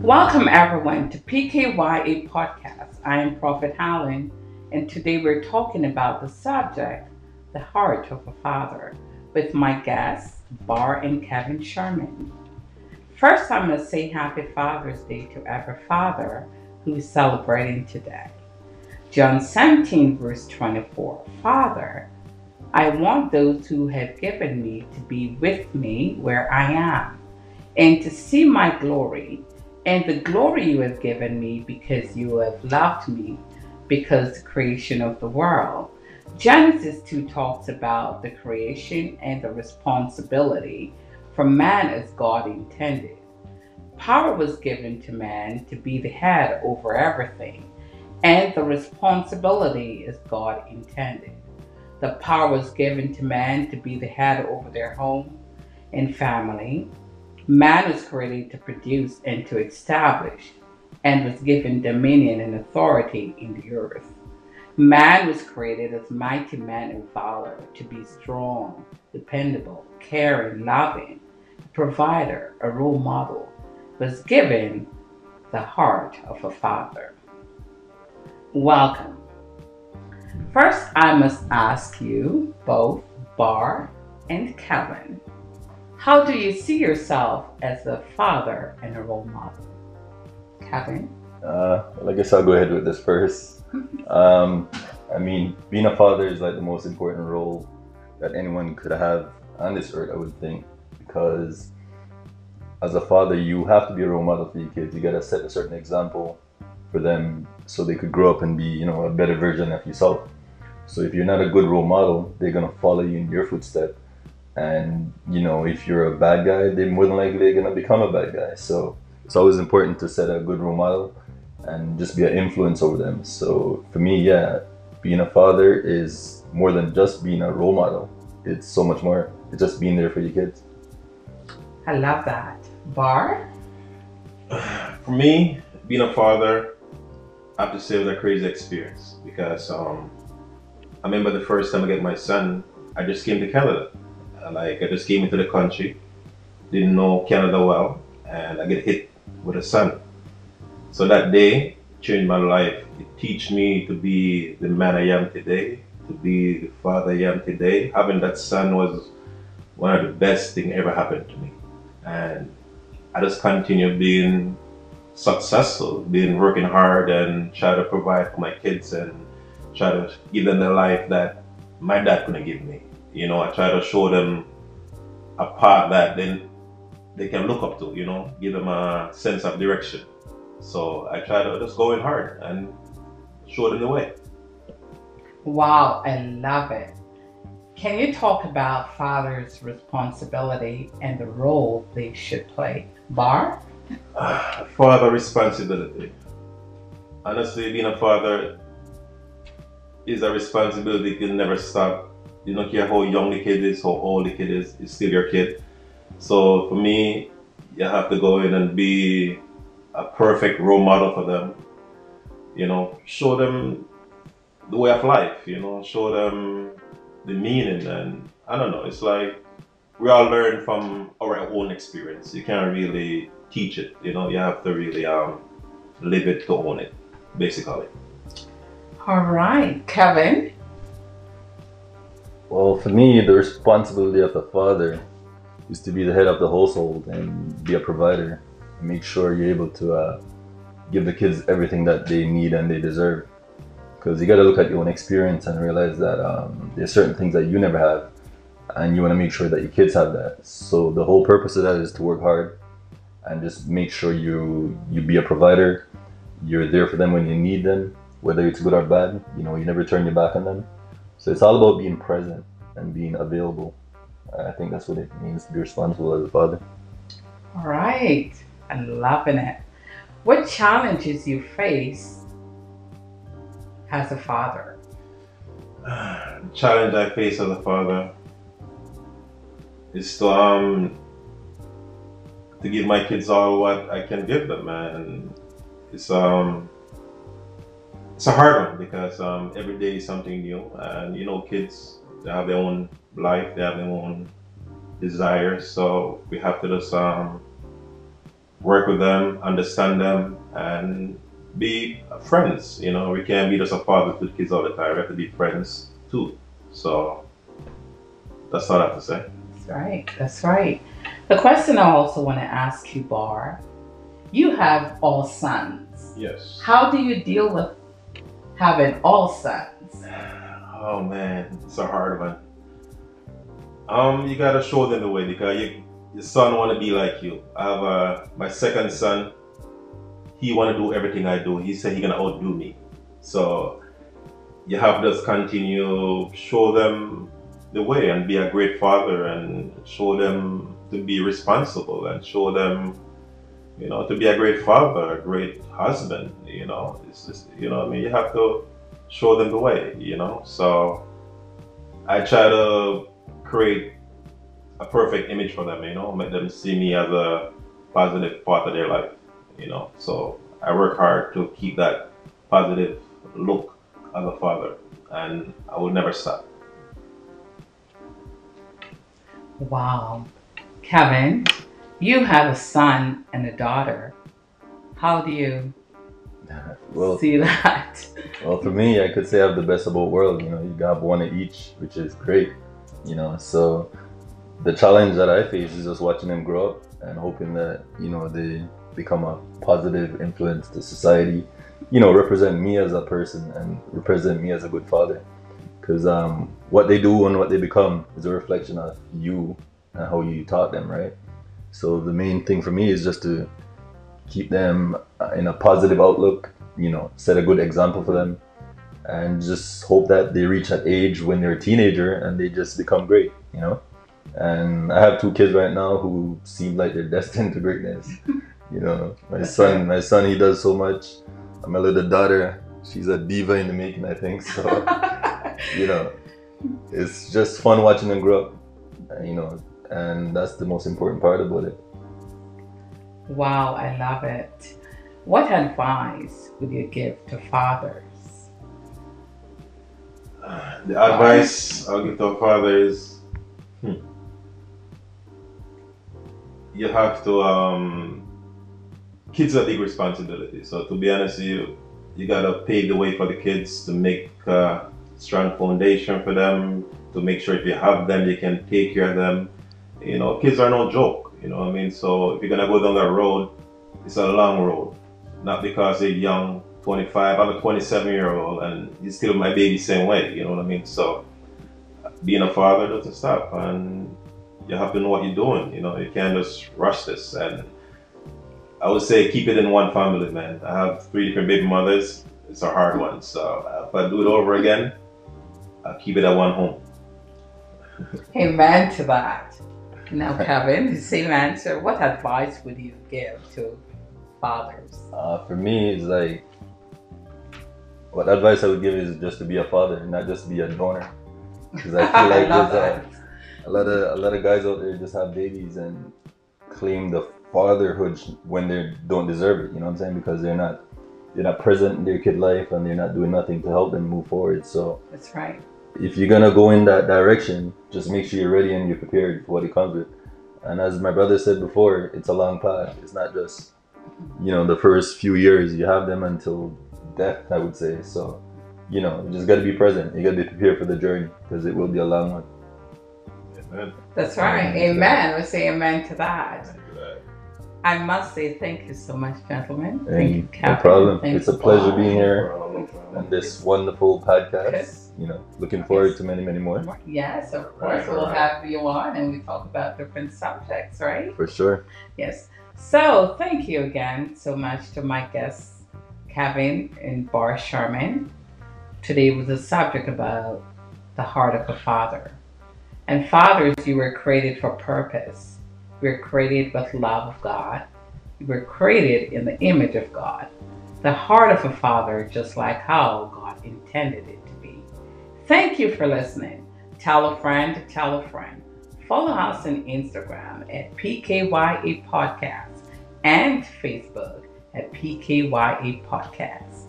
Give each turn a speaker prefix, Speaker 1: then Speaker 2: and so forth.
Speaker 1: Welcome everyone to PKYA Podcast. I am Prophet Howland, and today we're talking about the subject, the heart of a father, with my guests, Bar and Kevin Sherman. First, I'm going to say Happy Father's Day to every father who is celebrating today. John 17, verse 24 Father, I want those who have given me to be with me where I am, and to see my glory and the glory you have given me because you have loved me because the creation of the world. Genesis 2 talks about the creation and the responsibility for man as God intended. Power was given to man to be the head over everything, and the responsibility as God intended. The power was given to man to be the head over their home and family, Man was created to produce and to establish, and was given dominion and authority in the earth. Man was created as mighty man of valor to be strong, dependable, caring, loving, a provider, a role model, was given the heart of a father. Welcome. First, I must ask you both, Bar and Kevin, how do you see yourself as a father and a role model? Kevin?
Speaker 2: Uh, well, I guess I'll go ahead with this first. um, I mean, being a father is like the most important role that anyone could have on this earth, I would think, because as a father, you have to be a role model for your kids. You gotta set a certain example for them so they could grow up and be, you know, a better version of yourself. So if you're not a good role model, they're gonna follow you in your footsteps and you know if you're a bad guy they're more than likely gonna become a bad guy. So it's always important to set a good role model and just be an influence over them. So for me yeah being a father is more than just being a role model. It's so much more it's just being there for your kids.
Speaker 1: I love that. Bar?
Speaker 3: For me being a father i have to say it was a crazy experience because um, i remember the first time i got my son i just came to canada like I just came into the country, didn't know Canada well, and I get hit with a son. So that day changed my life. It teach me to be the man I am today, to be the father I am today. Having that son was one of the best thing ever happened to me. And I just continue being successful, being working hard and try to provide for my kids and try to give them the life that my dad couldn't give me. You know, I try to show them a path that then they can look up to, you know, give them a sense of direction. So I try to just go in hard and show them the way.
Speaker 1: Wow, I love it. Can you talk about father's responsibility and the role they should play? Bar?
Speaker 3: father responsibility. Honestly, being a father is a responsibility that can never stop you don't care how young the kid is, how old the kid is, it's still your kid. So for me, you have to go in and be a perfect role model for them. You know, show them the way of life, you know, show them the meaning and I don't know, it's like we all learn from our own experience. You can't really teach it, you know, you have to really um, live it to own it, basically.
Speaker 1: All right, Kevin.
Speaker 2: Well, for me, the responsibility of the father is to be the head of the household and be a provider and make sure you're able to uh, give the kids everything that they need and they deserve. Because you got to look at your own experience and realize that um, there's certain things that you never have, and you want to make sure that your kids have that. So the whole purpose of that is to work hard and just make sure you you be a provider. You're there for them when you need them, whether it's good or bad. You know, you never turn your back on them so it's all about being present and being available. I think that's what it means to be responsible as a father.
Speaker 1: All right. I'm loving it. What challenges you face as a father?
Speaker 3: challenge I face as a father is to um to give my kids all what I can give them, and it's um it's a hard one because um, every day is something new, and you know, kids they have their own life, they have their own desires, so we have to just um, work with them, understand them, and be friends. You know, we can't be just a father to the kids all the time. We have to be friends too. So that's all I have to say.
Speaker 1: That's right. That's right. The question I also want to ask you, Bar, you have all sons.
Speaker 3: Yes.
Speaker 1: How do you deal with having all sons?
Speaker 3: Oh man, it's a hard one. Um, you gotta show them the way because you, your son want to be like you. I have uh, my second son. He want to do everything I do. He said he gonna outdo me. So you have to just continue show them the way and be a great father and show them to be responsible and show them you know to be a great father a great husband you know it's just you know i mean? You have to show them the way you know? So i try to create a perfect image for them you know? Make them see me as a positive part of their life you know? So i work hard to keep that positive look as a father and i will never stop.
Speaker 1: Wow. Kevin, you have a son and a daughter. How do you
Speaker 2: Well,
Speaker 1: see that?
Speaker 2: well, for me, I could say I have the best of both worlds. You know, you got one of each, which is great. You know, so the challenge that I face is just watching them grow up and hoping that you know they become a positive influence to society. You know, represent me as a person and represent me as a good father. Because um, what they do and what they become is a reflection of you and how you taught them, right? So the main thing for me is just to keep them in a positive outlook. You know, set a good example for them, and just hope that they reach that age when they're a teenager and they just become great. You know, and I have two kids right now who seem like they're destined to greatness. You know, my son, my son, he does so much. My little daughter, she's a diva in the making, I think. So you know, it's just fun watching them grow up. You know, and that's the most important part about it.
Speaker 1: wow, I love it. What advice would you give to fathers?
Speaker 3: The advice I'll give to a father is hmm, you have to um kids are big responsibility. So to be honest with you, you gotta pave the way for the kids to make a strong foundation for them, to make sure if you have them you can take care of them. You know, kids are no joke, you know what I mean? So if you're gonna go down that road, it's a long road. Not because they're young, 25. I'm a 27 year old and you still my baby same way, you know what I mean? So being a father doesn't stop and you have to know what you're doing, you know, you can't just rush this and I would say keep it in one family, man. I have three different baby mothers. It's a hard one. So if I do it over again, I'll keep it at one home.
Speaker 1: Amen to that. Now, Kevin, the same answer. What advice would you give to fathers?
Speaker 2: Uh, for me, it's like what advice I would give is just to be a father, not just be a donor. Because I feel like
Speaker 1: love
Speaker 2: there's a, a lot of a lot of guys out there just have babies and claim the fatherhood when they don't deserve it. You know what I'm saying? Because they're not they're not present in their kid life and they're not doing nothing to help them move forward. So
Speaker 1: That's right.
Speaker 2: If you're gonna go in that direction, just make sure you're ready and you're prepared for what it comes with. And as my brother said before, it's a long path. It's not just you know the first few years. You have them until death, I would say. So you know, you just gotta be present. You gotta be prepared for the journey because it will be a long one.
Speaker 3: Amen.
Speaker 1: That's right.
Speaker 2: Amen.
Speaker 1: Amen. We say amen to that.
Speaker 3: Thank you that.
Speaker 1: I must say thank you so much, gentlemen.
Speaker 2: Hey,
Speaker 1: Thank you,
Speaker 2: no problem.
Speaker 1: Thank
Speaker 2: It's a pleasure being here
Speaker 3: No problem, no problem.
Speaker 2: on this wonderful podcast. You know, looking forward to many, many more
Speaker 1: Yes, of
Speaker 3: Right,
Speaker 1: course. We'll
Speaker 3: right.
Speaker 1: have you on and we talk about different subjects, right?
Speaker 2: for sure.
Speaker 1: Yes. So thank you again so much to my guests, Kevin and Bar Sherman. Today was a subject about the heart of a father. And fathers, you were created for purpose. You were created with love of God. You were created in the image of God. The heart of a father, just like how God intended it to. Thank you for listening. Tell a friend, tell a friend. Follow us on Instagram at PKYA Podcast and Facebook at PKYA Podcast.